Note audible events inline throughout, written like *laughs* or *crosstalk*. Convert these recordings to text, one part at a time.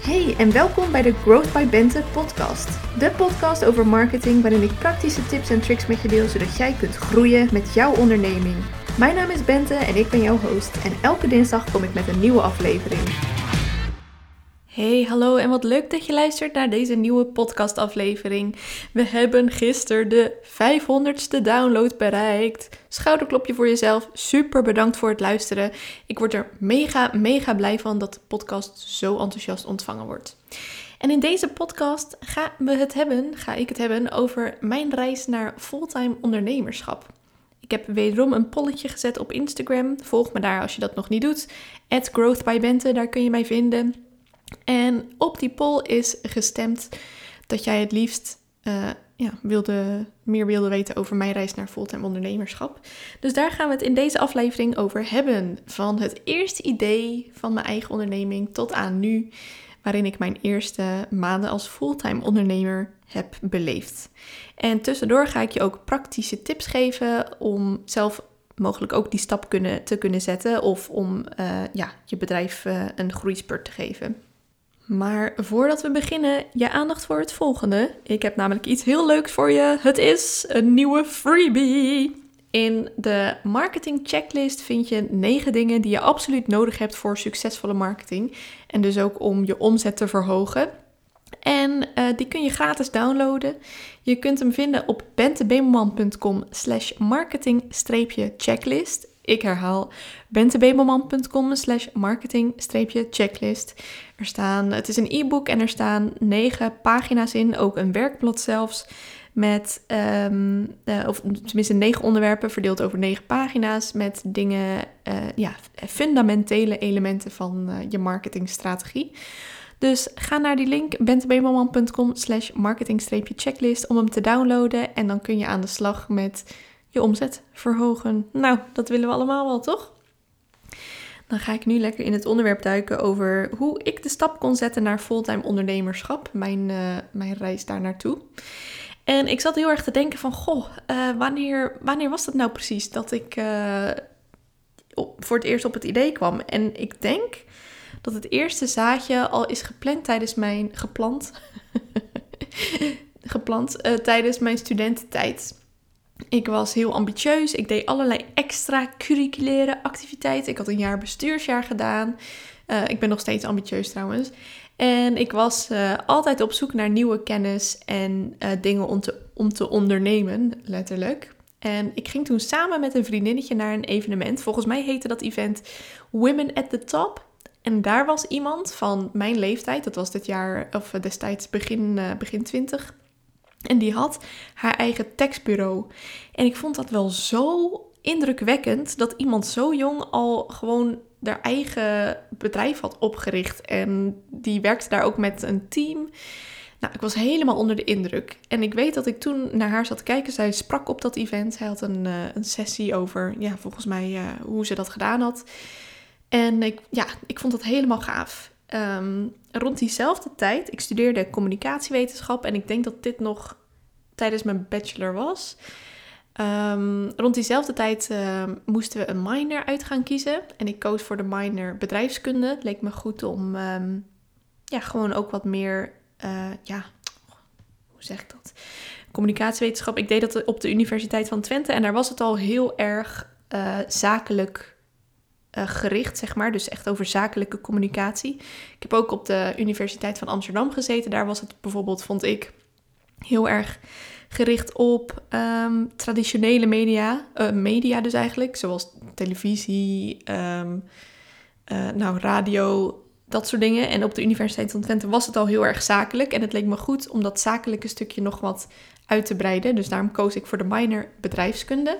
Hey en welkom bij de Growth by Bente podcast. De podcast over marketing waarin ik praktische tips en tricks met je deel zodat jij kunt groeien met jouw onderneming. Mijn naam is Bente en ik ben jouw host en elke dinsdag kom ik met een nieuwe aflevering. Hey, hallo en wat leuk dat je luistert naar deze nieuwe podcastaflevering. We hebben gisteren de 500ste download bereikt. Schouderklopje voor jezelf. Super bedankt voor het luisteren. Ik word er mega, mega blij van dat de podcast zo enthousiast ontvangen wordt. En in deze podcast gaan we het hebben, ga ik het hebben over mijn reis naar fulltime ondernemerschap. Ik heb wederom een polletje gezet op Instagram. Volg me daar als je dat nog niet doet. @growthbybente, daar kun je mij vinden. En op die poll is gestemd dat jij het liefst uh, ja, wilde, meer wilde weten over mijn reis naar fulltime ondernemerschap. Dus daar gaan we het in deze aflevering over hebben. Van het eerste idee van mijn eigen onderneming tot aan nu, waarin ik mijn eerste maanden als fulltime ondernemer heb beleefd. En tussendoor ga ik je ook praktische tips geven om zelf mogelijk ook die stap kunnen, te kunnen zetten of om uh, ja, je bedrijf uh, een groeispurt te geven. Maar voordat we beginnen, je aandacht voor het volgende. Ik heb namelijk iets heel leuks voor je. Het is een nieuwe freebie. In de marketing checklist vind je 9 dingen die je absoluut nodig hebt voor succesvolle marketing. En dus ook om je omzet te verhogen. En uh, die kun je gratis downloaden. Je kunt hem vinden op bentebemelman.com slash marketing-checklist. Ik herhaal bentebemelman.com slash marketing-checklist. Er staan, het is een e-book en er staan negen pagina's in, ook een werkblad zelfs. Met, um, uh, of tenminste negen onderwerpen verdeeld over negen pagina's. Met dingen, uh, ja, fundamentele elementen van uh, je marketingstrategie. Dus ga naar die link bentebemelman.com slash marketing-checklist om hem te downloaden. En dan kun je aan de slag met je omzet verhogen. Nou, dat willen we allemaal wel, toch? Dan ga ik nu lekker in het onderwerp duiken over hoe ik de stap kon zetten naar fulltime ondernemerschap. Mijn, uh, mijn reis daar naartoe. En ik zat heel erg te denken van, goh, uh, wanneer, wanneer was dat nou precies dat ik op, voor het eerst op het idee kwam? En ik denk dat het eerste zaadje al is gepland tijdens mijn, geplant, *laughs* geplant tijdens mijn studententijd. Ik was heel ambitieus. Ik deed allerlei extra curriculaire activiteiten. Ik had een jaar bestuursjaar gedaan. Uh, ik ben nog steeds ambitieus trouwens. En ik was uh, altijd op zoek naar nieuwe kennis en uh, dingen om te, om te ondernemen, letterlijk. En ik ging toen samen met een vriendinnetje naar een evenement. Volgens mij heette dat event Women at the Top. En daar was iemand van mijn leeftijd, dat was dit jaar, of destijds begin, begin 20, en die had haar eigen tekstbureau. En ik vond dat wel zo indrukwekkend dat iemand zo jong al gewoon haar eigen bedrijf had opgericht. En die werkte daar ook met een team. Nou, ik was helemaal onder de indruk. En ik weet dat ik toen naar haar zat te kijken. Zij sprak op dat event. Zij had een, uh, een sessie over, ja, volgens mij, uh, hoe ze dat gedaan had. En ik, ja, ik vond dat helemaal gaaf. Um, rond diezelfde tijd, ik studeerde communicatiewetenschap en ik denk dat dit nog tijdens mijn bachelor was. Um, rond diezelfde tijd uh, moesten we een minor uit gaan kiezen. En ik koos voor de minor bedrijfskunde. Het leek me goed om um, ja, gewoon ook wat meer, uh, ja, hoe zeg ik dat? Communicatiewetenschap. Ik deed dat op de Universiteit van Twente en daar was het al heel erg uh, zakelijk uh, gericht, zeg maar. Dus echt over zakelijke communicatie. Ik heb ook op de Universiteit van Amsterdam gezeten. Daar was het bijvoorbeeld, vond ik, heel erg gericht op um, traditionele media. Uh, media dus eigenlijk, zoals televisie, um, uh, nou, radio, dat soort dingen. En op de Universiteit van Twente was het al heel erg zakelijk. En het leek me goed om dat zakelijke stukje nog wat uit te breiden. Dus daarom koos ik voor de minor bedrijfskunde.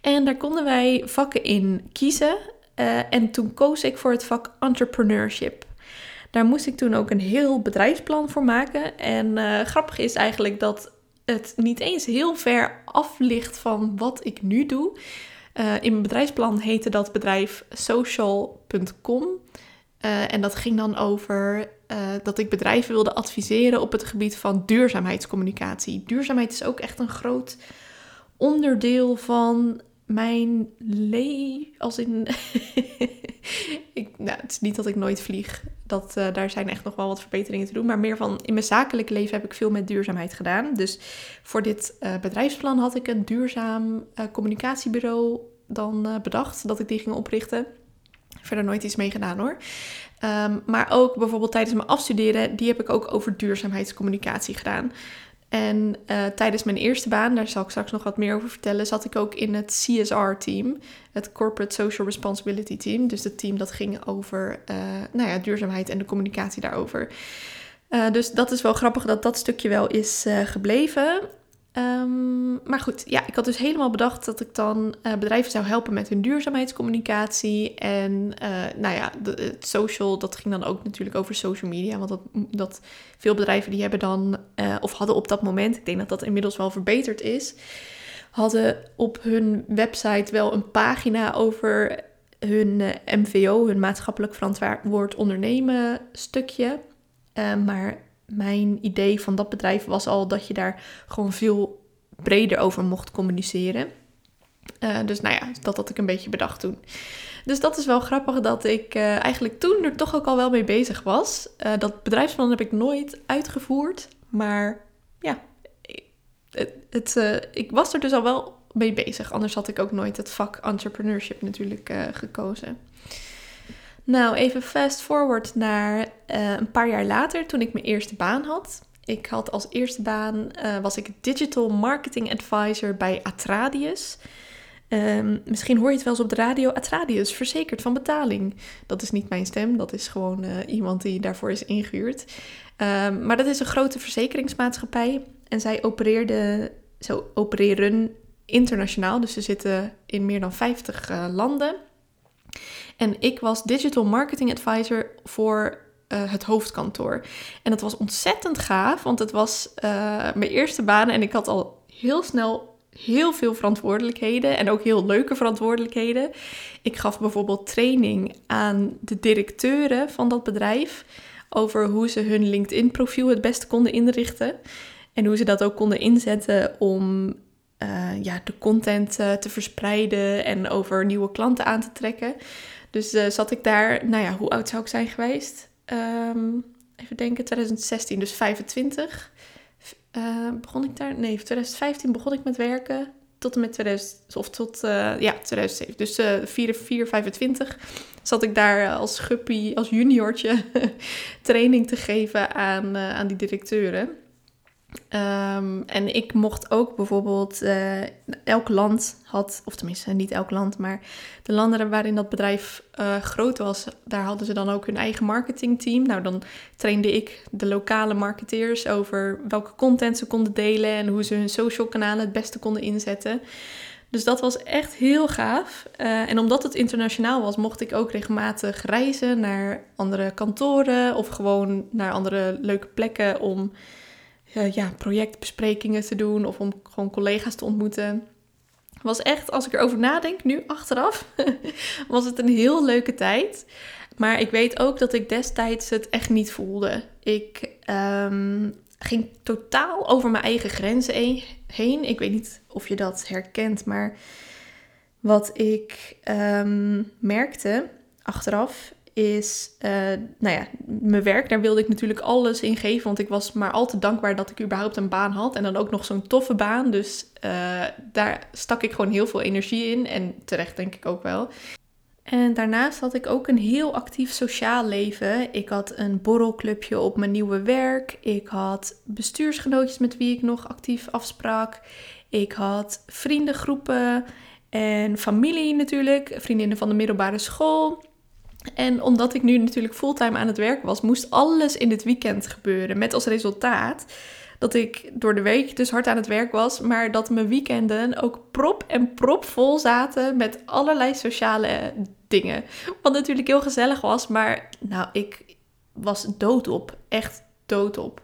En daar konden wij vakken in kiezen. Uh, en toen koos ik voor het vak entrepreneurship. Daar moest ik toen ook een heel bedrijfsplan voor maken. En uh, grappig is eigenlijk dat het niet eens heel ver af ligt van wat ik nu doe. Uh, in mijn bedrijfsplan heette dat bedrijf social.com. En dat ging dan over dat ik bedrijven wilde adviseren op het gebied van duurzaamheidscommunicatie. Duurzaamheid is ook echt een groot onderdeel van mijn leven, als in... *laughs* ik, nou, het is niet dat ik nooit vlieg. Dat, uh, daar zijn echt nog wel wat verbeteringen te doen. Maar meer van in mijn zakelijk leven heb ik veel met duurzaamheid gedaan. Dus voor dit uh, bedrijfsplan had ik een duurzaam uh, communicatiebureau dan bedacht. Dat ik die ging oprichten. Verder nooit iets mee gedaan hoor. Um, maar ook bijvoorbeeld tijdens mijn afstuderen, die heb ik ook over duurzaamheidscommunicatie gedaan. En uh, tijdens mijn eerste baan, daar zal ik straks nog wat meer over vertellen, zat ik ook in het CSR-team, het Corporate Social Responsibility Team. Dus het team dat ging over uh, nou ja, duurzaamheid en de communicatie daarover. Uh, dus dat is wel grappig dat dat stukje wel is gebleven. Um, maar goed, ja, ik had dus helemaal bedacht dat ik dan uh, bedrijven zou helpen met hun duurzaamheidscommunicatie. En uh, nou ja, het social, dat ging dan ook natuurlijk over social media. Want dat, dat veel bedrijven die hebben dan, uh, of hadden op dat moment, ik denk dat dat inmiddels wel verbeterd is, hadden op hun website wel een pagina over hun MVO, hun maatschappelijk verantwoord ondernemen stukje. maar mijn idee van dat bedrijf was al dat je daar gewoon veel breder over mocht communiceren. Uh, dus nou ja, dat had ik een beetje bedacht toen. Dus dat is wel grappig dat ik uh, eigenlijk toen er toch ook al wel mee bezig was. Uh, dat bedrijfsplan heb ik nooit uitgevoerd. Maar ja, het, ik was er dus al wel mee bezig. Anders had ik ook nooit het vak entrepreneurship natuurlijk gekozen. Nou, even fast forward naar uh, een paar jaar later, toen ik mijn eerste baan had. Ik had als eerste baan, uh, was ik Digital Marketing Advisor bij Atradius. Um, misschien hoor je het wel eens op de radio. Atradius, verzekerd van betaling. Dat is niet mijn stem, dat is gewoon uh, iemand die daarvoor is ingehuurd. Um, maar dat is een grote verzekeringsmaatschappij. En zij opereerde, zo opereren internationaal. Dus ze zitten in meer dan 50 landen. En ik was Digital Marketing Advisor voor uh, het hoofdkantoor. En dat was ontzettend gaaf, want het was uh, mijn eerste baan en ik had al heel snel heel veel verantwoordelijkheden en ook heel leuke verantwoordelijkheden. Ik gaf bijvoorbeeld training aan de directeuren van dat bedrijf over hoe ze hun LinkedIn-profiel het beste konden inrichten. En hoe ze dat ook konden inzetten om uh, ja, de content te verspreiden en over nieuwe klanten aan te trekken. Dus uh, zat ik daar, nou ja, hoe oud zou ik zijn geweest? Um, even denken, 2016, dus 25. Uh, begon ik daar? Nee, 2015 begon ik met werken. Tot en met 2000, of tot, uh, ja, 2007. Dus uh, 4, 4, 25 zat ik daar als guppy, als juniortje, *laughs* training te geven aan, aan die directeuren. Um, en ik mocht ook bijvoorbeeld, uh, elk land had, of tenminste niet elk land, maar de landen waarin dat bedrijf uh, groot was, daar hadden ze dan ook hun eigen marketingteam. Nou, dan trainde ik de lokale marketeers over welke content ze konden delen en hoe ze hun social kanalen het beste konden inzetten. Dus dat was echt heel gaaf. Uh, en omdat het internationaal was, mocht ik ook regelmatig reizen naar andere kantoren of gewoon naar andere leuke plekken om uh, ja, projectbesprekingen te doen of om gewoon collega's te ontmoeten. Was echt, als ik erover nadenk, nu achteraf, *laughs* was het een heel leuke tijd. Maar ik weet ook dat ik destijds het echt niet voelde. Ik um, ging totaal over mijn eigen grenzen heen. Ik weet niet of je dat herkent, maar wat ik um, merkte achteraf is, uh, nou ja, mijn werk, daar wilde ik natuurlijk alles in geven. Want ik was maar al te dankbaar dat ik überhaupt een baan had. En dan ook nog zo'n toffe baan. Dus uh, daar stak ik gewoon heel veel energie in. En terecht denk ik ook wel. En daarnaast had ik ook een heel actief sociaal leven. Ik had een borrelclubje op mijn nieuwe werk. Ik had bestuursgenootjes met wie ik nog actief afsprak. Ik had vriendengroepen en familie natuurlijk. Vriendinnen van de middelbare school. En omdat ik nu natuurlijk fulltime aan het werk was, moest alles in het weekend gebeuren. Met als resultaat dat ik door de week dus hard aan het werk was, maar dat mijn weekenden ook prop en prop vol zaten met allerlei sociale dingen. Wat natuurlijk heel gezellig was, maar nou, ik was doodop. Echt doodop.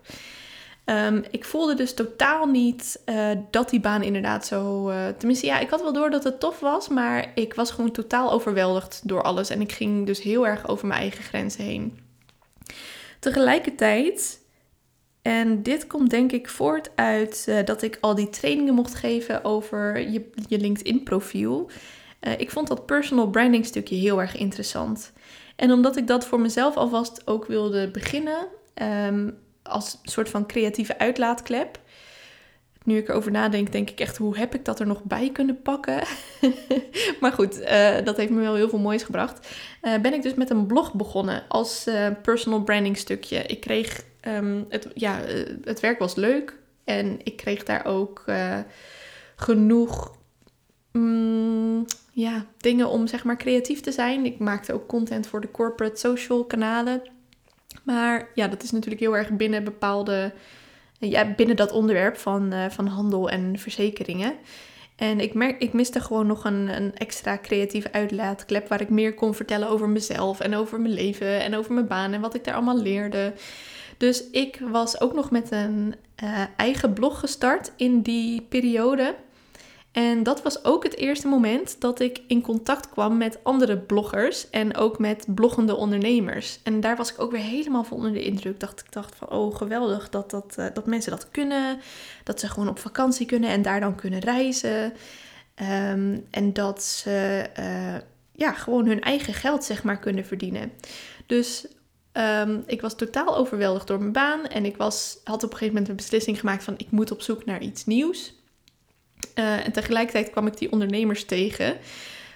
Um, ik voelde dus totaal niet uh, dat die baan inderdaad zo. Uh, tenminste, ja, ik had wel door dat het tof was, maar ik was gewoon totaal overweldigd door alles. En ik ging dus heel erg over mijn eigen grenzen heen. Tegelijkertijd, en dit komt denk ik voort uit uh, dat ik al die trainingen mocht geven over je, je LinkedIn-profiel. ik vond dat personal branding stukje heel erg interessant. En omdat ik dat voor mezelf alvast ook wilde beginnen, um, als soort van creatieve uitlaatklep. Nu ik erover nadenk, denk ik echt, hoe heb ik dat er nog bij kunnen pakken? *laughs* maar goed, uh, dat heeft me wel heel veel moois gebracht. Uh, ben ik dus met een blog begonnen als uh, personal branding stukje. Ik kreeg, um, het, ja, het werk was leuk en ik kreeg daar ook genoeg mm, ja, dingen om zeg maar creatief te zijn. Ik maakte ook content voor de corporate social kanalen. Maar ja, dat is natuurlijk heel erg binnen bepaalde, ja, binnen dat onderwerp van, uh, van handel en verzekeringen. En ik, merk, ik miste gewoon nog een, een extra creatieve uitlaatklep waar ik meer kon vertellen over mezelf en over mijn leven en over mijn baan en wat ik daar allemaal leerde. Dus ik was ook nog met een uh, eigen blog gestart in die periode. En dat was ook het eerste moment dat ik in contact kwam met andere bloggers en ook met bloggende ondernemers. En daar was ik ook weer helemaal van onder de indruk. Dat ik dacht van, oh geweldig dat, dat, uh, dat mensen dat kunnen. Dat ze gewoon op vakantie kunnen en daar dan kunnen reizen. Um, en dat ze uh, ja, gewoon hun eigen geld zeg maar kunnen verdienen. Dus um, ik was totaal overweldigd door mijn baan. En ik was, had op een gegeven moment een beslissing gemaakt van ik moet op zoek naar iets nieuws. Uh, en tegelijkertijd kwam ik die ondernemers tegen,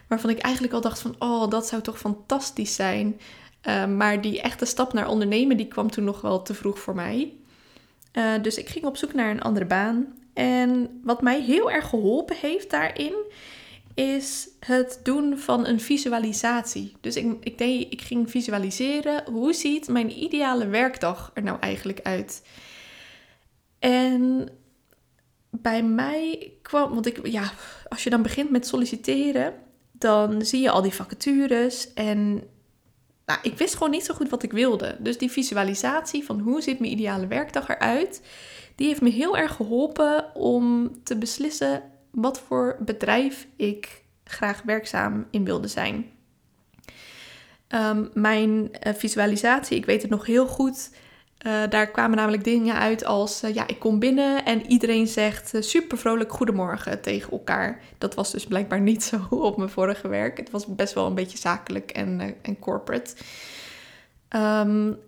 waarvan ik eigenlijk al dacht van, oh, dat zou toch fantastisch zijn. Uh, maar die echte stap naar ondernemen, die kwam toen nog wel te vroeg voor mij. Uh, dus ik ging op zoek naar een andere baan. En wat mij heel erg geholpen heeft daarin, is het doen van een visualisatie. Dus ik, ik, deed, ik ging visualiseren, hoe ziet mijn ideale werkdag er nou eigenlijk uit? En bij mij kwam, want ik, ja, als je dan begint met solliciteren, dan zie je al die vacatures en nou, ik wist gewoon niet zo goed wat ik wilde. Dus die visualisatie van hoe ziet mijn ideale werkdag eruit, die heeft me heel erg geholpen om te beslissen wat voor bedrijf ik graag werkzaam in wilde zijn. Um, mijn uh, visualisatie, ik weet het nog heel goed, uh, daar kwamen namelijk dingen uit als, uh, ja, ik kom binnen en iedereen zegt uh, super vrolijk goedemorgen tegen elkaar. Dat was dus blijkbaar *laughs* niet zo op mijn vorige werk. Het was best wel een beetje zakelijk en, en corporate. Um,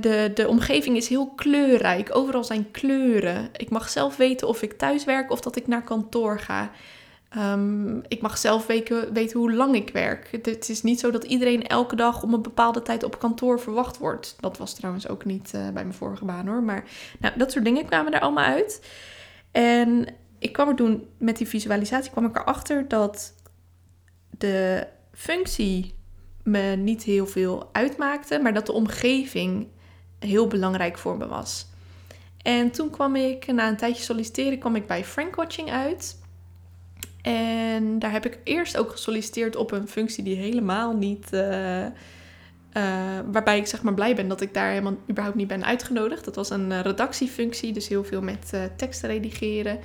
de, de omgeving is heel kleurrijk. Overal zijn kleuren. Ik mag zelf weten of ik thuis werk of dat ik naar kantoor ga. Um, ik mag zelf weten, hoe lang ik werk. Het, is niet zo dat iedereen elke dag om een bepaalde tijd op kantoor verwacht wordt. Dat was trouwens ook niet uh, bij mijn vorige baan hoor. Maar nou, dat soort dingen kwamen er allemaal uit. En ik kwam er toen met die visualisatie kwam ik erachter dat de functie me niet heel veel uitmaakte, maar dat de omgeving heel belangrijk voor me was. En toen kwam ik, na een tijdje solliciteren, kwam ik bij Frankwatching uit. En daar heb ik eerst ook gesolliciteerd op een functie die helemaal niet. Uh, uh, waarbij ik zeg maar blij ben dat ik daar helemaal überhaupt niet ben uitgenodigd. Dat was een uh, redactiefunctie, dus heel veel met teksten redigeren.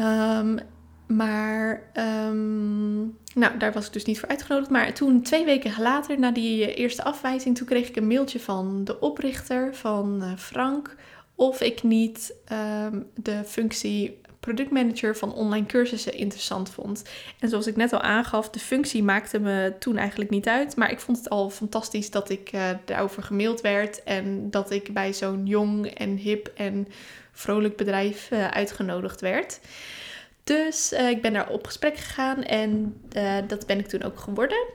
Um, maar um, nou, daar was ik dus niet voor uitgenodigd. Maar toen, twee weken later, na die eerste afwijzing, toen kreeg ik een mailtje van de oprichter, van Frank, of ik niet um, de functie productmanager van online cursussen interessant vond. En zoals ik net al aangaf, de functie maakte me toen eigenlijk niet uit. Maar ik vond het al fantastisch dat ik uh, daarover gemaild werd. En dat ik bij zo'n jong en hip en vrolijk bedrijf uh, uitgenodigd werd. Dus uh, ik ben daar op gesprek gegaan en dat ben ik toen ook geworden.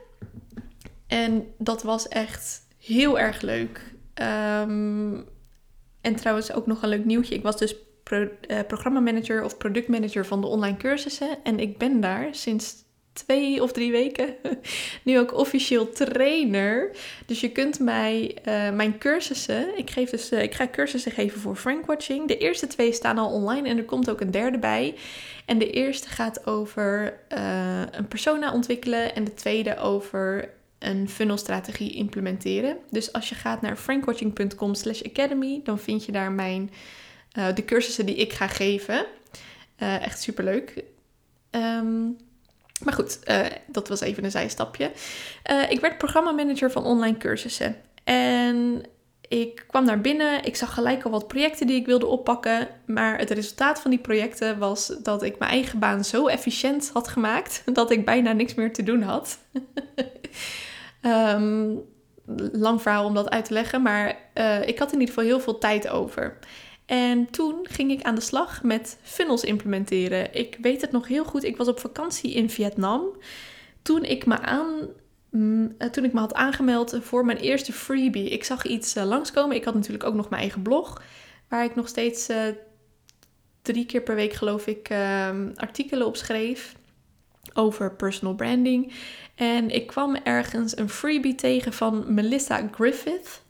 En dat was echt heel erg leuk. Um, en trouwens ook nog een leuk nieuwtje. Ik was dus pro, uh, programmamanager of productmanager van de online cursussen. En ik ben daar sinds twee of drie weken *laughs* nu ook officieel trainer. Dus je kunt mij uh, mijn cursussen, ik, geef dus, uh, ik ga cursussen geven voor Frankwatching. De eerste twee staan al online en er komt ook een derde bij. En de eerste gaat over een persona ontwikkelen en de tweede over een funnelstrategie implementeren. Dus als je gaat naar frankwatching.com slash academy, dan vind je daar mijn uh, de cursussen die ik ga geven. Uh, echt superleuk. Um, maar goed, uh, dat was even een zijstapje. ik werd programmamanager van online cursussen. En ik kwam naar binnen. Ik zag gelijk al wat projecten die ik wilde oppakken. Maar het resultaat van die projecten was dat ik mijn eigen baan zo efficiënt had gemaakt *laughs* dat ik bijna niks meer te doen had. *laughs* Ehm, lang verhaal om dat uit te leggen, maar eh, ik had in ieder geval heel veel tijd over. En toen ging ik aan de slag met funnels implementeren. Ik weet het nog heel goed. Ik was op vakantie in Vietnam. Toen ik me aan mm, eh, toen ik me had aangemeld voor mijn eerste freebie. Ik zag iets uh, langskomen. Ik had natuurlijk ook nog mijn eigen blog. Waar ik nog steeds drie keer per week, geloof ik, ehm, artikelen op schreef. Over personal branding. En ik kwam ergens een freebie tegen van Melissa Griffith.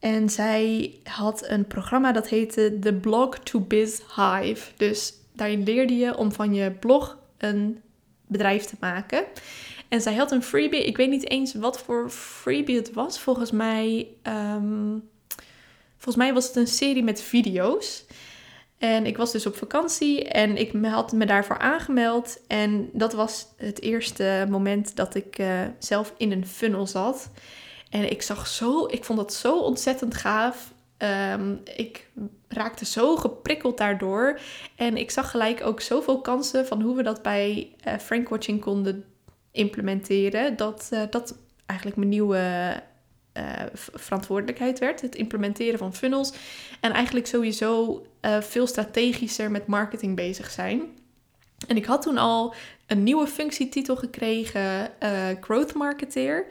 En zij had een programma dat heette The Blog to Biz Hive. Dus daarin leerde je om van je blog een bedrijf te maken. En zij had een freebie. Ik weet niet eens wat voor freebie het was. Volgens mij, ehm, volgens mij was het een serie met video's. En ik was dus op vakantie en ik had me daarvoor aangemeld. En dat was het eerste moment dat ik uh, zelf in een funnel zat. En ik zag zo, ik vond dat zo ontzettend gaaf. Um, ik raakte zo geprikkeld daardoor. En ik zag gelijk ook zoveel kansen van hoe we dat bij uh, Frankwatching konden implementeren. Dat uh, dat eigenlijk mijn nieuwe uh, verantwoordelijkheid werd. Het implementeren van funnels. En eigenlijk sowieso veel strategischer met marketing bezig zijn. En ik had toen al een nieuwe functietitel gekregen, Growth Marketeer.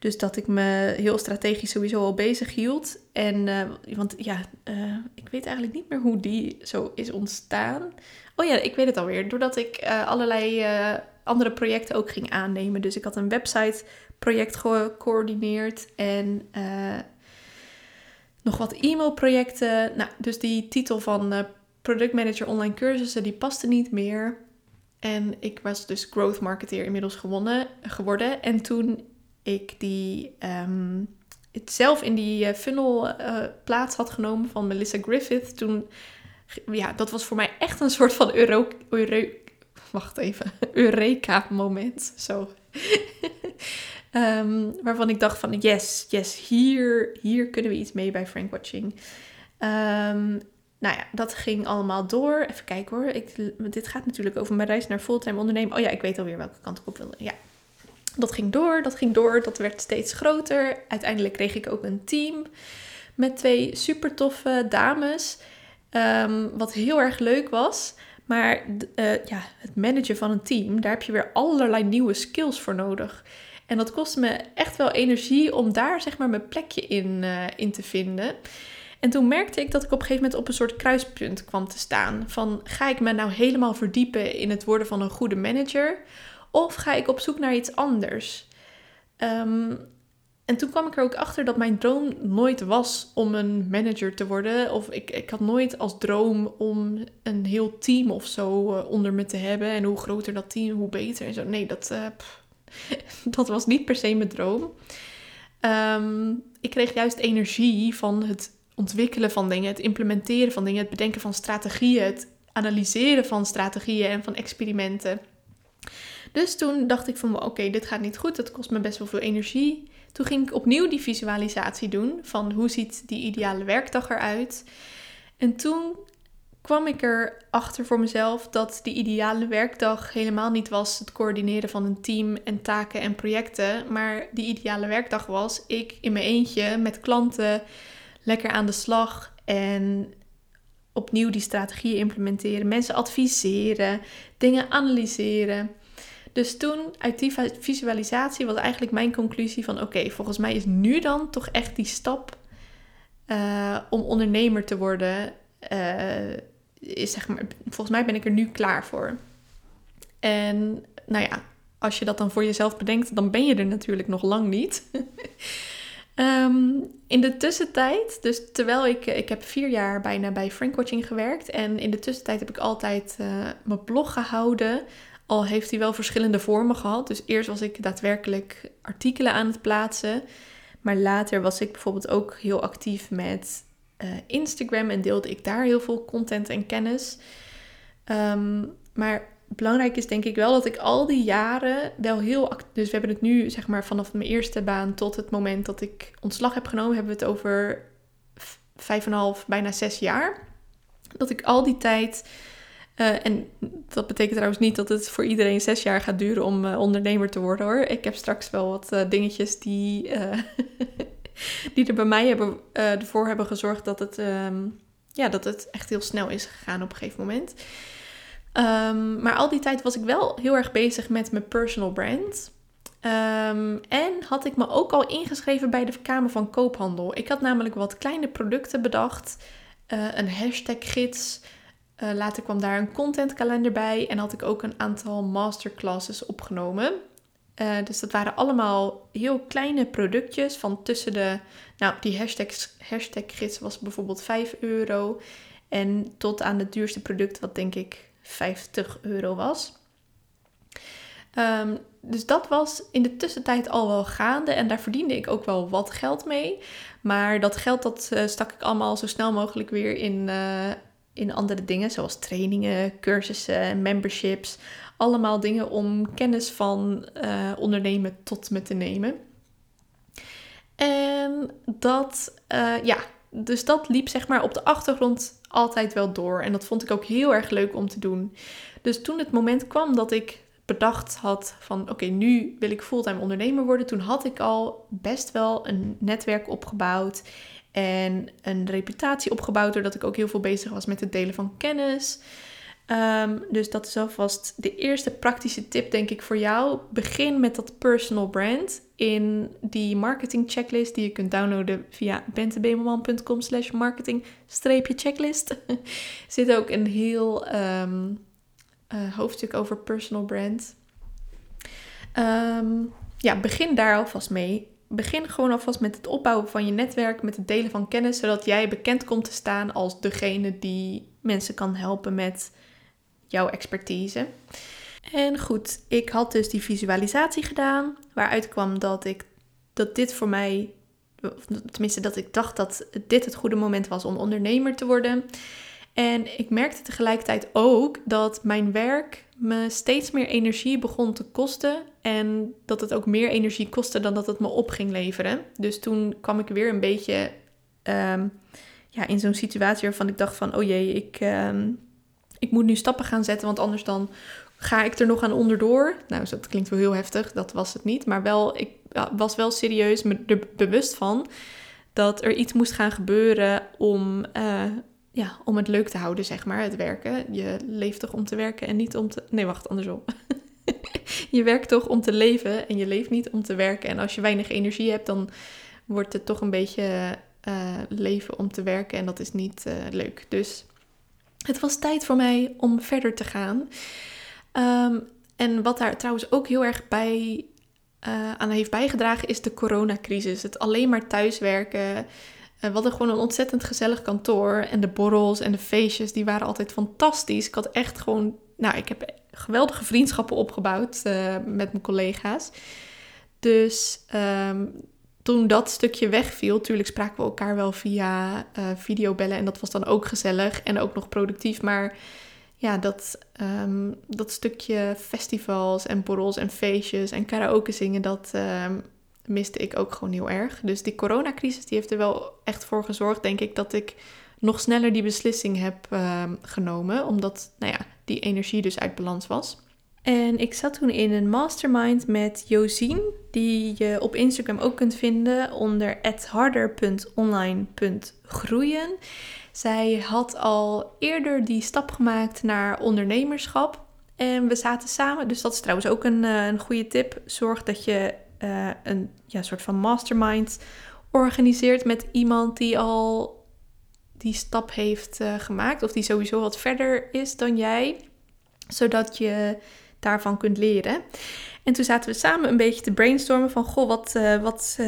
Dus dat ik me heel strategisch sowieso al bezig hield. En, uh, want ja, uh, ik weet eigenlijk niet meer hoe die zo is ontstaan. Oh ja, ik weet het alweer. Doordat ik uh, allerlei andere projecten ook ging aannemen. Dus ik had een website project gecoördineerd en nog wat e-mailprojecten. Nou, dus die titel van productmanager online cursussen, die paste niet meer. En ik was dus growth marketeer inmiddels gewonnen, geworden. En toen ik die um, het zelf in die eh, funnel uh, plaats had genomen van Melissa Griffith, toen, ja, dat was voor mij echt een soort van euro, euro wacht even, *laughs* Eureka-moment. Zo. um, *laughs* waarvan ik dacht van, yes, yes, hier, hier kunnen we iets mee bij Frank Watching. Um, nou ja, dat ging allemaal door. Even kijken hoor. Ik, dit gaat natuurlijk over mijn reis naar fulltime ondernemen. Oh ja, ik weet alweer welke kant ik op wilde. Ja, dat ging door, dat ging door, dat werd steeds groter. Uiteindelijk kreeg ik ook een team met twee super toffe dames. Ehm, wat heel erg leuk was. Maar uh, ja, het managen van een team, daar heb je weer allerlei nieuwe skills voor nodig. En dat kostte me echt wel energie om daar zeg maar mijn plekje in, uh, in te vinden. En toen merkte ik dat ik op een gegeven moment op een soort kruispunt kwam te staan. Van ga ik me nou helemaal verdiepen in het worden van een goede manager? Of ga ik op zoek naar iets anders? Um, en toen kwam ik er ook achter dat mijn droom nooit was om een manager te worden. Of ik, ik had nooit als droom om een heel team of zo uh, onder me te hebben. En hoe groter dat team, hoe beter en zo. Nee, dat, pff, *laughs* dat was niet per se mijn droom. Um, ik kreeg juist energie van het ontwikkelen van dingen, het implementeren van dingen, het bedenken van strategieën, het analyseren van strategieën en van experimenten. Dus toen dacht ik van oké, dit gaat niet goed, dat kost me best wel veel energie. Toen ging ik opnieuw die visualisatie doen van hoe ziet die ideale werkdag eruit. En toen kwam ik erachter voor mezelf dat die ideale werkdag helemaal niet was het coördineren van een team en taken en projecten. Maar die ideale werkdag was ik in mijn eentje met klanten lekker aan de slag en opnieuw die strategieën implementeren, mensen adviseren, dingen analyseren. Dus toen, uit die visualisatie, was eigenlijk mijn conclusie van... oké, volgens mij is nu dan toch echt die stap uh, om ondernemer te worden... Uh, is zeg maar, volgens mij ben ik er nu klaar voor. En nou ja, als je dat dan voor jezelf bedenkt, dan ben je er natuurlijk nog lang niet. um, *laughs* in de tussentijd, dus terwijl ik, ik heb vier jaar bijna bij Frankwatching gewerkt. En in de tussentijd heb ik altijd uh, mijn blog gehouden. Al heeft hij wel verschillende vormen gehad. Dus eerst was ik daadwerkelijk artikelen aan het plaatsen. Maar later was ik bijvoorbeeld ook heel actief met uh, Instagram en deelde ik daar heel veel content en kennis. Um, maar belangrijk is denk ik wel dat ik al die jaren wel heel actief... Dus we hebben het nu zeg maar vanaf mijn eerste baan tot het moment dat ik ontslag heb genomen... hebben we het over vijf en half, bijna zes jaar. Dat ik al die tijd Eh, en dat betekent trouwens niet dat het voor iedereen zes jaar gaat duren om uh, ondernemer te worden hoor. Ik heb straks wel wat uh, dingetjes die, *laughs* die er bij mij hebben, ervoor hebben gezorgd dat het, um, ja, dat het echt heel snel is gegaan op een gegeven moment. Um, maar al die tijd was ik wel heel erg bezig met mijn personal brand. Um, en had ik me ook al ingeschreven bij de Kamer van Koophandel. Ik had namelijk wat kleine producten bedacht. een hashtag gids uh, later kwam daar een contentkalender bij en had ik ook een aantal masterclasses opgenomen. Uh, dus dat waren allemaal heel kleine productjes van tussen de, nou die hashtag, gids was bijvoorbeeld 5 euro en tot aan het duurste product wat denk ik 50 euro was. Um, dus dat was in de tussentijd al wel gaande en daar verdiende ik ook wel wat geld mee. Maar dat geld dat uh, stak ik allemaal zo snel mogelijk weer in, in andere dingen, zoals trainingen, cursussen, memberships. Allemaal dingen om kennis van uh, ondernemen tot me te nemen. En dat, uh, ja, dus dat liep zeg maar op de achtergrond altijd wel door. En dat vond ik ook heel erg leuk om te doen. Dus toen het moment kwam dat ik bedacht had van oké, nu wil ik fulltime ondernemer worden. Toen had ik al best wel een netwerk opgebouwd en een reputatie opgebouwd doordat ik ook heel veel bezig was met het delen van kennis. Um, dus dat is alvast de eerste praktische tip, denk ik, voor jou. Begin met dat personal brand in die marketing checklist die je kunt downloaden via bentebemelman.com slash marketing-checklist. *laughs* Zit ook een heel um, uh, hoofdstuk over personal brand. Um, ja, begin daar alvast mee begin gewoon alvast met het opbouwen van je netwerk, met het delen van kennis, zodat jij bekend komt te staan als degene die mensen kan helpen met jouw expertise. En goed, ik had dus die visualisatie gedaan, waaruit kwam dat ik dat dit voor mij, tenminste dat ik dacht dat dit het goede moment was om ondernemer te worden. En ik merkte tegelijkertijd ook dat mijn werk me steeds meer energie begon te kosten. En dat het ook meer energie kostte dan dat het me op ging leveren. Dus toen kwam ik weer een beetje ehm, ja, in zo'n situatie waarvan ik dacht van... oh jee, ik, ehm, ik moet nu stappen gaan zetten, want anders dan ga ik er nog aan onderdoor. Nou, dat klinkt wel heel heftig, dat was het niet. Maar wel, ik was wel serieus me er bewust van dat er iets moest gaan gebeuren om, uh, ja, om het leuk te houden, zeg maar, het werken. Je leeft toch om te werken en niet om te... Nee, wacht, andersom. *laughs* je werkt toch om te leven en je leeft niet om te werken. En als je weinig energie hebt, dan wordt het toch een beetje uh, leven om te werken en dat is niet uh, leuk. Dus het was tijd voor mij om verder te gaan. Um, en wat daar trouwens ook heel erg bij uh, aan heeft bijgedragen is de coronacrisis. Het alleen maar thuiswerken. We hadden gewoon een ontzettend gezellig kantoor. En de borrels en de feestjes, die waren altijd fantastisch. Ik had echt gewoon... Nou, ik heb geweldige vriendschappen opgebouwd uh, met mijn collega's. Dus um, toen dat stukje wegviel, natuurlijk spraken we elkaar wel via uh, videobellen. En dat was dan ook gezellig en ook nog productief. Maar ja, dat, um, dat stukje festivals en borrels en feestjes en karaoke zingen, dat... Um, miste ik ook gewoon heel erg. Dus die coronacrisis die heeft er wel echt voor gezorgd, denk ik, dat ik nog sneller die beslissing heb uh, genomen. Omdat, nou ja, die energie dus uit balans was. En ik zat toen in een mastermind met Josien, die je op Instagram ook kunt vinden onder harder.online.groeien. Zij had al eerder die stap gemaakt naar ondernemerschap. En we zaten samen, dus dat is trouwens ook een, eh, een goede tip. Zorg dat je uh, een ja, soort van mastermind organiseert met iemand die al die stap heeft uh, gemaakt. Of die sowieso wat verder is dan jij. Zodat je daarvan kunt leren. En toen zaten we samen een beetje te brainstormen van... Goh, wat, uh, wat,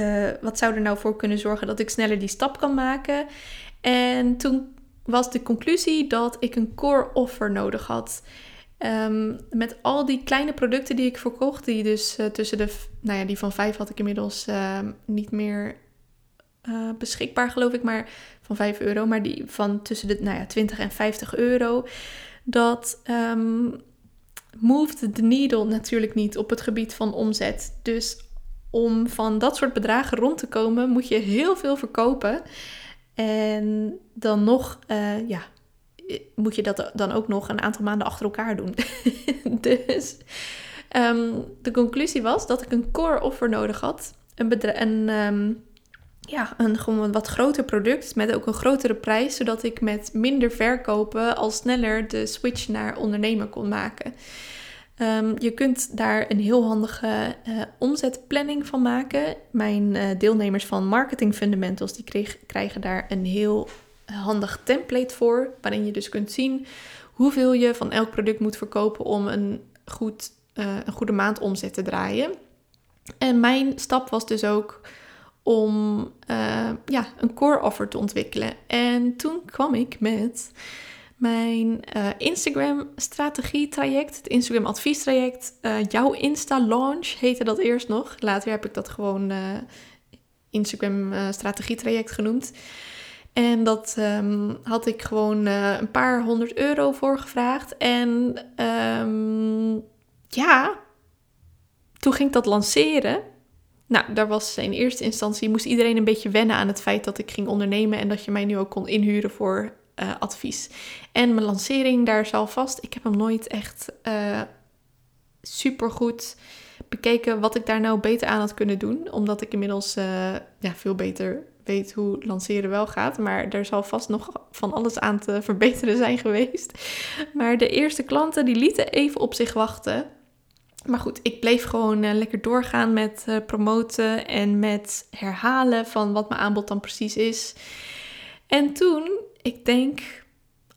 wat zou er nou voor kunnen zorgen dat ik sneller die stap kan maken? En toen was de conclusie dat ik een core offer nodig had. Um, met al die kleine producten die ik verkocht, die dus uh, tussen de, nou ja, die van vijf had ik inmiddels uh, niet meer uh, beschikbaar, geloof ik, maar van 5 euro, maar die van tussen de, nou ja, 20 en 50 euro. Dat um, moved the needle natuurlijk niet op het gebied van omzet. Dus om van dat soort bedragen rond te komen, moet je heel veel verkopen. En dan nog, uh, ja, moet je dat dan ook nog een aantal maanden achter elkaar doen. *laughs* dus ehm, de conclusie was dat ik een core offer nodig had. Een, een, ehm, ja, een gewoon wat groter product met ook een grotere prijs, zodat ik met minder verkopen al sneller de switch naar ondernemen kon maken. Ehm, je kunt daar een heel handige uh, omzetplanning van maken. Mijn uh, deelnemers van Marketing Fundamentals die krijgen daar een heel handig template voor, waarin je dus kunt zien hoeveel je van elk product moet verkopen om een, goed, uh, een goede maand omzet te draaien. En mijn stap was dus ook om uh, ja, een core offer te ontwikkelen. En toen kwam ik met mijn uh, Instagram strategie traject, het Instagram advies traject. Jouw Insta launch heette dat eerst nog. Later heb ik dat gewoon Instagram strategie traject genoemd. En dat um, had ik gewoon een paar honderd euro voor gevraagd. En um, ja, toen ging ik dat lanceren. Nou, daar was in eerste instantie, moest iedereen een beetje wennen aan het feit dat ik ging ondernemen en dat je mij nu ook kon inhuren voor uh, advies. En mijn lancering daar zal vast, ik heb hem nooit echt uh, super goed bekeken wat ik daar nou beter aan had kunnen doen. Omdat ik inmiddels ja, veel beter weet hoe lanceren wel gaat. Maar er zal vast nog van alles aan te verbeteren zijn geweest. Maar de eerste klanten die lieten even op zich wachten. Maar goed, ik bleef gewoon uh, lekker doorgaan met uh, promoten en met herhalen van wat mijn aanbod dan precies is. En toen, ik denk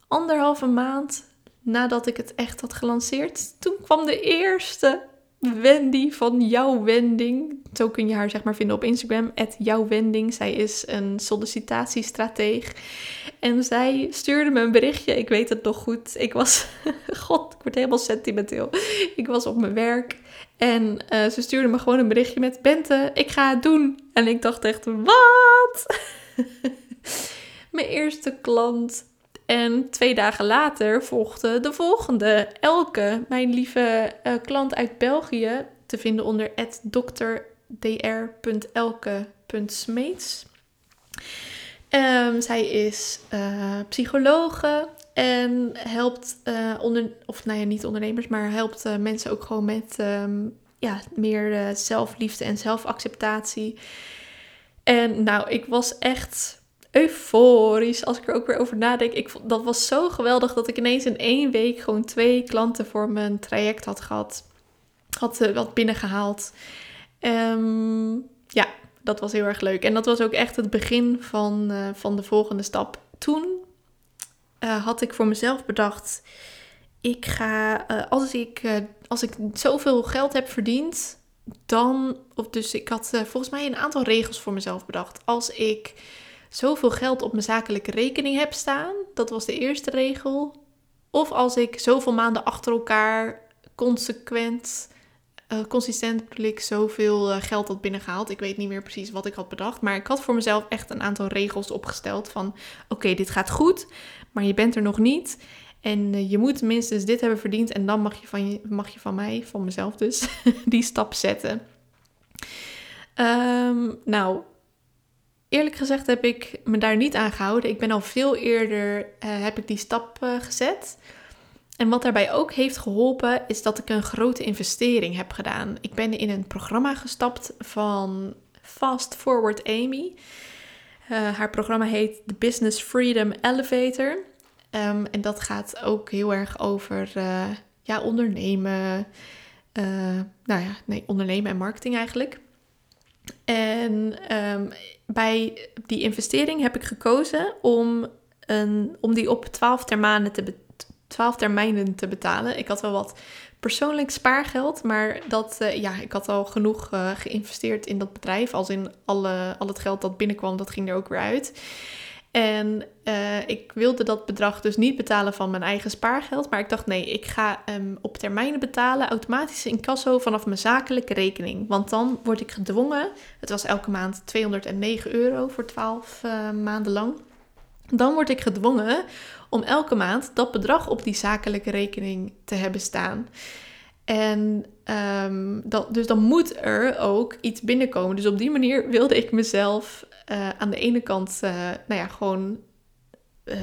anderhalve maand nadat ik het echt had gelanceerd, toen kwam de eerste Wendy van Jouw Wending. Zo kun je haar zeg maar vinden op Instagram, Jouw Wending. Zij is een sollicitatiestratege. En zij stuurde me een berichtje. Ik weet het nog goed. Ik was, *laughs* god, ik word helemaal sentimenteel. Ik was op mijn werk. En uh, ze stuurde me gewoon een berichtje met Bente, ik ga het doen. En ik dacht echt, wat? *laughs* mijn eerste klant. En twee dagen later volgde de volgende. Elke, mijn lieve uh, klant uit België, te vinden onder dokterdr.elke.smeets. Um, zij is uh, psychologe en helpt, uh, onder, of nou ja, niet ondernemers, maar helpt mensen ook gewoon met um, ja, meer zelfliefde en zelfacceptatie. En nou, ik was echt euforisch als ik er ook weer over nadenk. Ik vond, dat was zo geweldig dat ik ineens in één week gewoon twee klanten voor mijn traject had gehad. Had wat binnengehaald. Um, ja, dat was heel erg leuk. En dat was ook echt het begin van, uh, van de volgende stap. Toen uh, had ik voor mezelf bedacht: ik ga, als, ik, als ik zoveel geld heb verdiend, dan. Of dus ik had volgens mij een aantal regels voor mezelf bedacht. Als ik zoveel geld op mijn zakelijke rekening heb staan, dat was de eerste regel. Of als ik zoveel maanden achter elkaar consequent uh, consistent bedoel ik zoveel uh, geld had binnengehaald. Ik weet niet meer precies wat ik had bedacht. Maar ik had voor mezelf echt een aantal regels opgesteld. Van oké, dit gaat goed, maar je bent er nog niet. En uh, je moet minstens dit hebben verdiend. En dan mag je van, je, mag je van mij, van mezelf dus, *laughs* die stap zetten. Um, nou, eerlijk gezegd heb ik me daar niet aan gehouden. Ik ben al veel eerder, heb ik die stap gezet. En wat daarbij ook heeft geholpen, is dat ik een grote investering heb gedaan. Ik ben in een programma gestapt van Fast Forward Amy. Uh, haar programma heet The Business Freedom Elevator. Um, en dat gaat ook heel erg over ja, ondernemen. Nou ja, nee, ondernemen en marketing eigenlijk. En um, bij die investering heb ik gekozen om, een, om die op 12 termijnen te, 12 termijnen te betalen. Ik had wel wat persoonlijk spaargeld, maar dat, uh, ja, ik had al genoeg uh, geïnvesteerd in dat bedrijf. Als in alle, al het geld dat binnenkwam, dat ging er ook weer uit. En uh, ik wilde dat bedrag dus niet betalen van mijn eigen spaargeld. Maar ik dacht, nee, ik ga um, op termijnen betalen, automatisch in kasso vanaf mijn zakelijke rekening. Want dan word ik gedwongen, het was elke maand 209 euro voor 12 maanden lang. Dan word ik gedwongen om elke maand dat bedrag op die zakelijke rekening te hebben staan. En um, dat, dus dan moet er ook iets binnenkomen. Dus op die manier wilde ik mezelf uh, aan de ene kant, uh, nou ja, gewoon uh,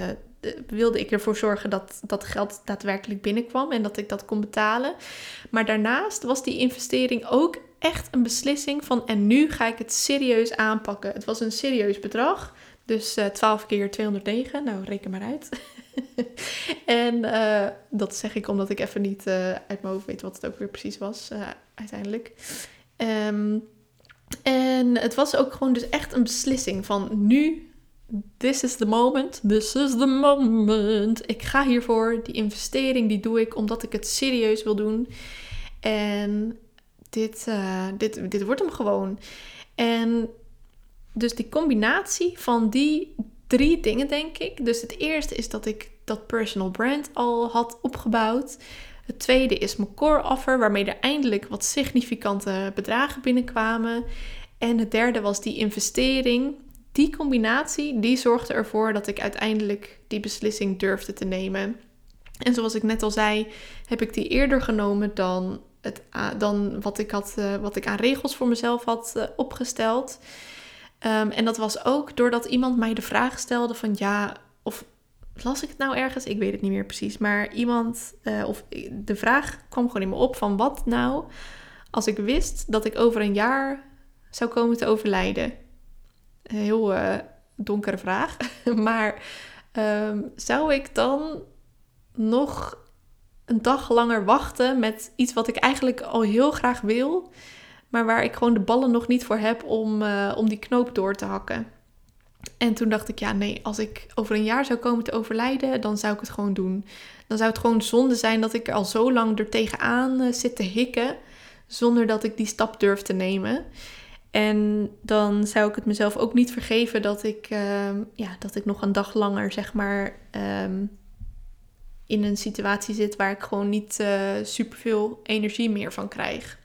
wilde ik ervoor zorgen dat dat geld daadwerkelijk binnenkwam en dat ik dat kon betalen. Maar daarnaast was die investering ook echt een beslissing van en nu ga ik het serieus aanpakken. Het was een serieus bedrag. Dus uh, 12 keer 209, nou reken maar uit. *laughs* en dat zeg ik omdat ik even niet uit mijn hoofd weet wat het ook weer precies was uiteindelijk. Um, en het was ook gewoon dus echt een beslissing van nu, this is the moment, this is the moment. Ik ga hiervoor, die investering die doe ik omdat ik het serieus wil doen. En dit, dit, dit wordt hem gewoon. En dus die combinatie van die drie dingen, denk ik. Dus het eerste is dat ik dat personal brand al had opgebouwd. Het tweede is mijn core offer, waarmee er eindelijk wat significante bedragen binnenkwamen. En het derde was die investering. Die combinatie, die zorgde ervoor dat ik uiteindelijk die beslissing durfde te nemen. En zoals ik net al zei, heb ik die eerder genomen dan, het, dan wat, ik had, eh, wat ik aan regels voor mezelf had eh, opgesteld. Um, en dat was ook doordat iemand mij de vraag stelde van ja, las ik het nou ergens? Ik weet het niet meer precies. Maar iemand, uh, of de vraag kwam gewoon in me op van wat nou als ik wist dat ik over een jaar zou komen te overlijden? Een heel uh, donkere vraag. *laughs* maar um, zou ik dan nog een dag langer wachten met iets wat ik eigenlijk al heel graag wil? maar waar ik gewoon de ballen nog niet voor heb om, om die knoop door te hakken. En toen dacht ik, ja, nee, als ik over een jaar zou komen te overlijden, dan zou ik het gewoon doen. Dan zou het gewoon zonde zijn dat ik al zo lang er tegenaan uh, zit te hikken, zonder dat ik die stap durf te nemen. En dan zou ik het mezelf ook niet vergeven dat ik, uh, ja, dat ik nog een dag langer, zeg maar, um, in een situatie zit waar ik gewoon niet uh, superveel energie meer van krijg.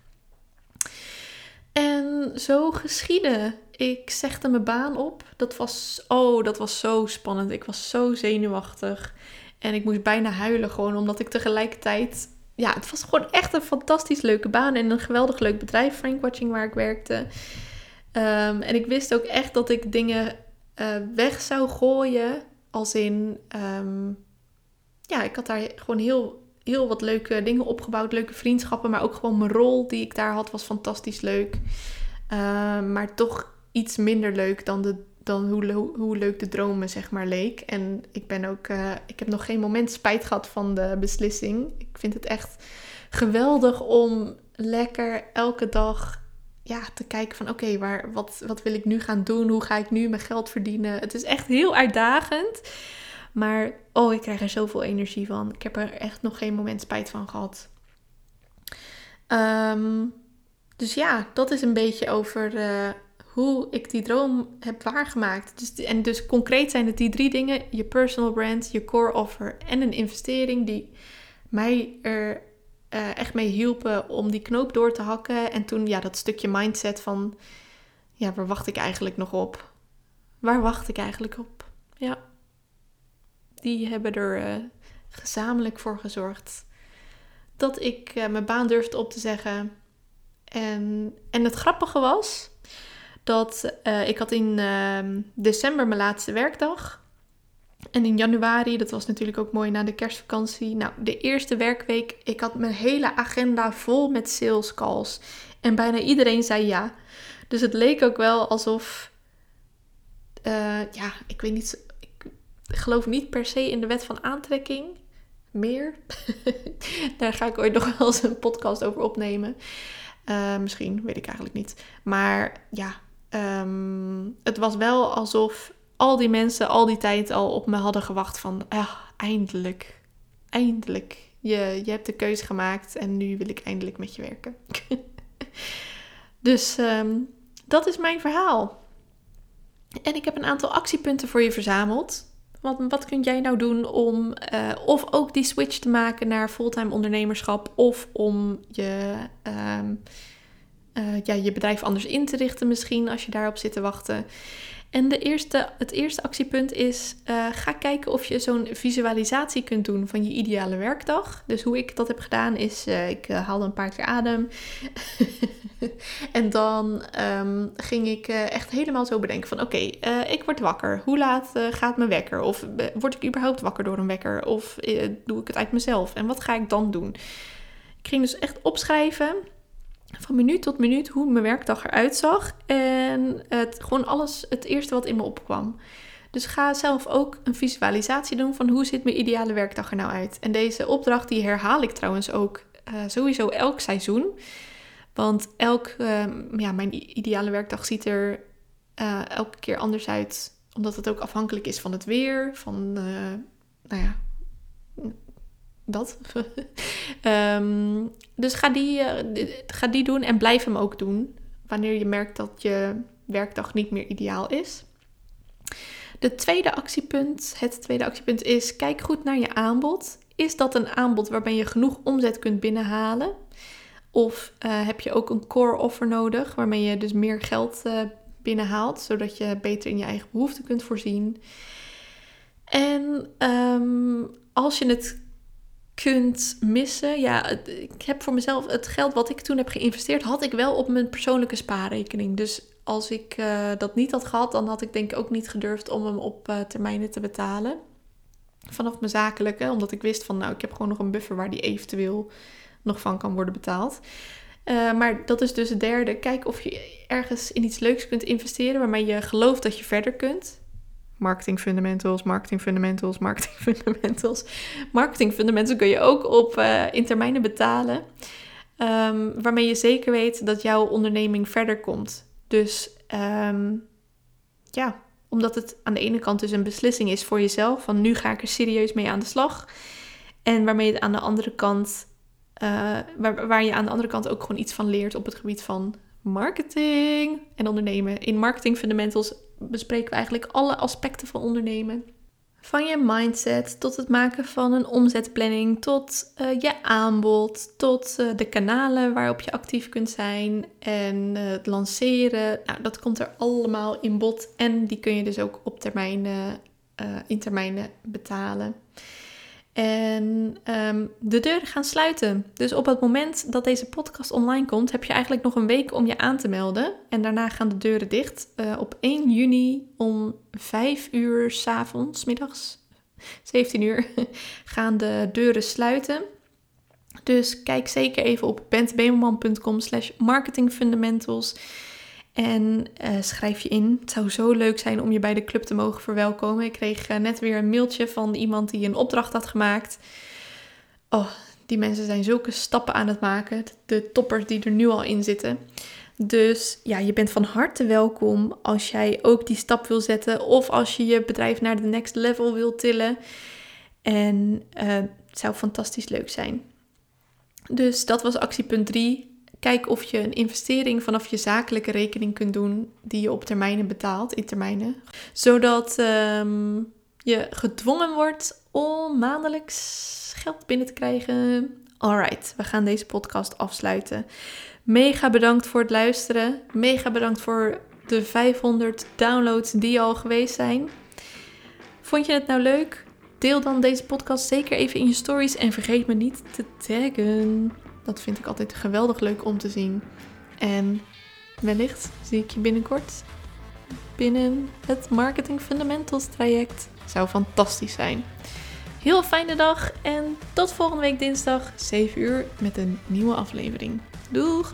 En zo geschiedde. Ik zegde mijn baan op. Dat was, oh, dat was zo spannend. Ik was zo zenuwachtig. En ik moest bijna huilen gewoon, omdat ik tegelijkertijd... Ja, het was gewoon echt een fantastisch leuke baan en een geweldig leuk bedrijf, Frankwatching, waar ik werkte. Um, en ik wist ook echt dat ik dingen uh, weg zou gooien. Als in, um, ja, ik had daar gewoon heel heel wat leuke dingen opgebouwd. Leuke vriendschappen. Maar ook gewoon mijn rol die ik daar had was fantastisch leuk. Uh, maar toch iets minder leuk dan, de, dan hoe, hoe leuk de dromen zeg maar leek. En ik ben ook... Uh, ik heb nog geen moment spijt gehad van de beslissing. Ik vind het echt geweldig om lekker elke dag ja, te kijken van oké, okay, wat, wat wil ik nu gaan doen? Hoe ga ik nu mijn geld verdienen? Het is echt heel uitdagend. Maar oh, ik krijg er zoveel energie van. Ik heb er echt nog geen moment spijt van gehad. Um, dus ja, dat is een beetje over uh, hoe ik die droom heb waargemaakt. Dus, en dus concreet zijn het die drie dingen: je personal brand, je core offer en een investering die mij er uh, echt mee hielpen om die knoop door te hakken. En toen ja, dat stukje mindset van: ja, waar wacht ik eigenlijk nog op? Waar wacht ik eigenlijk op? Ja die hebben er uh, gezamenlijk voor gezorgd dat ik uh, mijn baan durfde op te zeggen. En, en het grappige was dat uh, ik had in ehm, december mijn laatste werkdag. En in januari, dat was natuurlijk ook mooi na de kerstvakantie. Nou, de eerste werkweek, ik had mijn hele agenda vol met sales calls. En bijna iedereen zei ja. Dus het leek ook wel alsof, ja, ik weet niet, geloof niet per se in de wet van aantrekking. Meer. *laughs* Daar ga ik ooit nog wel eens een podcast over opnemen. Uh, misschien, weet ik eigenlijk niet. Maar ja, um, het was wel alsof al die mensen al die tijd al op me hadden gewacht van... Ah, eindelijk, eindelijk. Je, je hebt de keuze gemaakt en nu wil ik eindelijk met je werken. *laughs* dus um, dat is mijn verhaal. En ik heb een aantal actiepunten voor je verzameld. Wat, wat kun jij nou doen om uh, of ook die switch te maken naar fulltime ondernemerschap of om je, uh, uh, ja, je bedrijf anders in te richten misschien als je daarop zit te wachten. En de eerste, het eerste actiepunt is: uh, ga kijken of je zo'n visualisatie kunt doen van je ideale werkdag. Dus hoe ik dat heb gedaan is: uh, ik haalde een paar keer adem. *laughs* en dan um, ging ik echt helemaal zo bedenken: van oké, ik word wakker. Hoe laat gaat mijn wekker? Of word ik überhaupt wakker door een wekker? Of doe ik het uit mezelf? En wat ga ik dan doen? Ik ging dus echt opschrijven van minuut tot minuut hoe mijn werkdag eruit zag. En het, gewoon alles, het eerste wat in me opkwam. Dus ga zelf ook een visualisatie doen van hoe ziet mijn ideale werkdag er nou uit. En deze opdracht die herhaal ik trouwens ook uh, sowieso elk seizoen. Want elk, uh, ja, mijn ideale werkdag ziet er uh, elke keer anders uit. Omdat het ook afhankelijk is van het weer, van nou ja, dat. um, *laughs* dus ga die, uh, ga die doen en blijf hem ook doen. Wanneer je merkt dat je werkdag niet meer ideaal is. De tweede actiepunt, het tweede actiepunt is: kijk goed naar je aanbod. Is dat een aanbod waarbij je genoeg omzet kunt binnenhalen? Of uh, heb je ook een core offer nodig, waarmee je dus meer geld uh, binnenhaalt, zodat je beter in je eigen behoeften kunt voorzien? En um, als je het kunt missen. Ja, ik heb voor mezelf het geld wat ik toen heb geïnvesteerd, had ik wel op mijn persoonlijke spaarrekening. Dus als ik uh, dat niet had gehad, dan had ik denk ik ook niet gedurfd om hem op uh, termijnen te betalen. Vanaf mijn zakelijke, omdat ik wist van nou, ik heb gewoon nog een buffer waar die eventueel nog van kan worden betaald. Uh, maar dat is dus het derde. Kijk of je ergens in iets leuks kunt investeren waarmee je gelooft dat je verder kunt. Marketing fundamentals, marketing fundamentals, marketing *laughs* fundamentals. Marketing fundamentals kun je ook op uh, in termijnen betalen. Um, waarmee je zeker weet dat jouw onderneming verder komt. Dus um, ja, omdat het aan de ene kant dus een beslissing is voor jezelf. Van nu ga ik er serieus mee aan de slag. En waarmee je aan de andere kant, uh, waar, waar je aan de andere kant ook gewoon iets van leert op het gebied van marketing en ondernemen. In Marketing Fundamentals bespreken we eigenlijk alle aspecten van ondernemen. Van je mindset tot het maken van een omzetplanning, tot uh, je aanbod, tot uh, de kanalen waarop je actief kunt zijn en uh, het lanceren. Nou, dat komt er allemaal in bod en die kun je dus ook op termijn, in termijnen betalen. En um, de deuren gaan sluiten. Dus op het moment dat deze podcast online komt, heb je eigenlijk nog een week om je aan te melden. En daarna gaan de deuren dicht. Uh, op 1 juni om 5 uur s avonds, middags, 17 uur, *laughs* gaan de deuren sluiten. Dus kijk zeker even op bentbemelman.com slash marketingfundamentals. En uh, schrijf je in. Het zou zo leuk zijn om je bij de club te mogen verwelkomen. Ik kreeg uh, net weer een mailtje van iemand die een opdracht had gemaakt. Oh, die mensen zijn zulke stappen aan het maken. De toppers die er nu al in zitten. Dus ja, je bent van harte welkom als jij ook die stap wil zetten. Of als je je bedrijf naar de next level wil tillen. En uh, het zou fantastisch leuk zijn. Dus dat was actiepunt 3. Kijk of je een investering vanaf je zakelijke rekening kunt doen die je op termijnen betaalt, in termijnen. Zodat um, je gedwongen wordt om maandelijks geld binnen te krijgen. Alright, we gaan deze podcast afsluiten. Mega bedankt voor het luisteren. Mega bedankt voor de 500 downloads die al geweest zijn. Vond je het nou leuk? Deel dan deze podcast zeker even in je stories en vergeet me niet te taggen. Dat vind ik altijd geweldig leuk om te zien. En wellicht zie ik je binnenkort binnen het Marketing Fundamentals traject. Zou fantastisch zijn. Heel fijne dag en tot volgende week dinsdag 7 uur met een nieuwe aflevering. Doeg!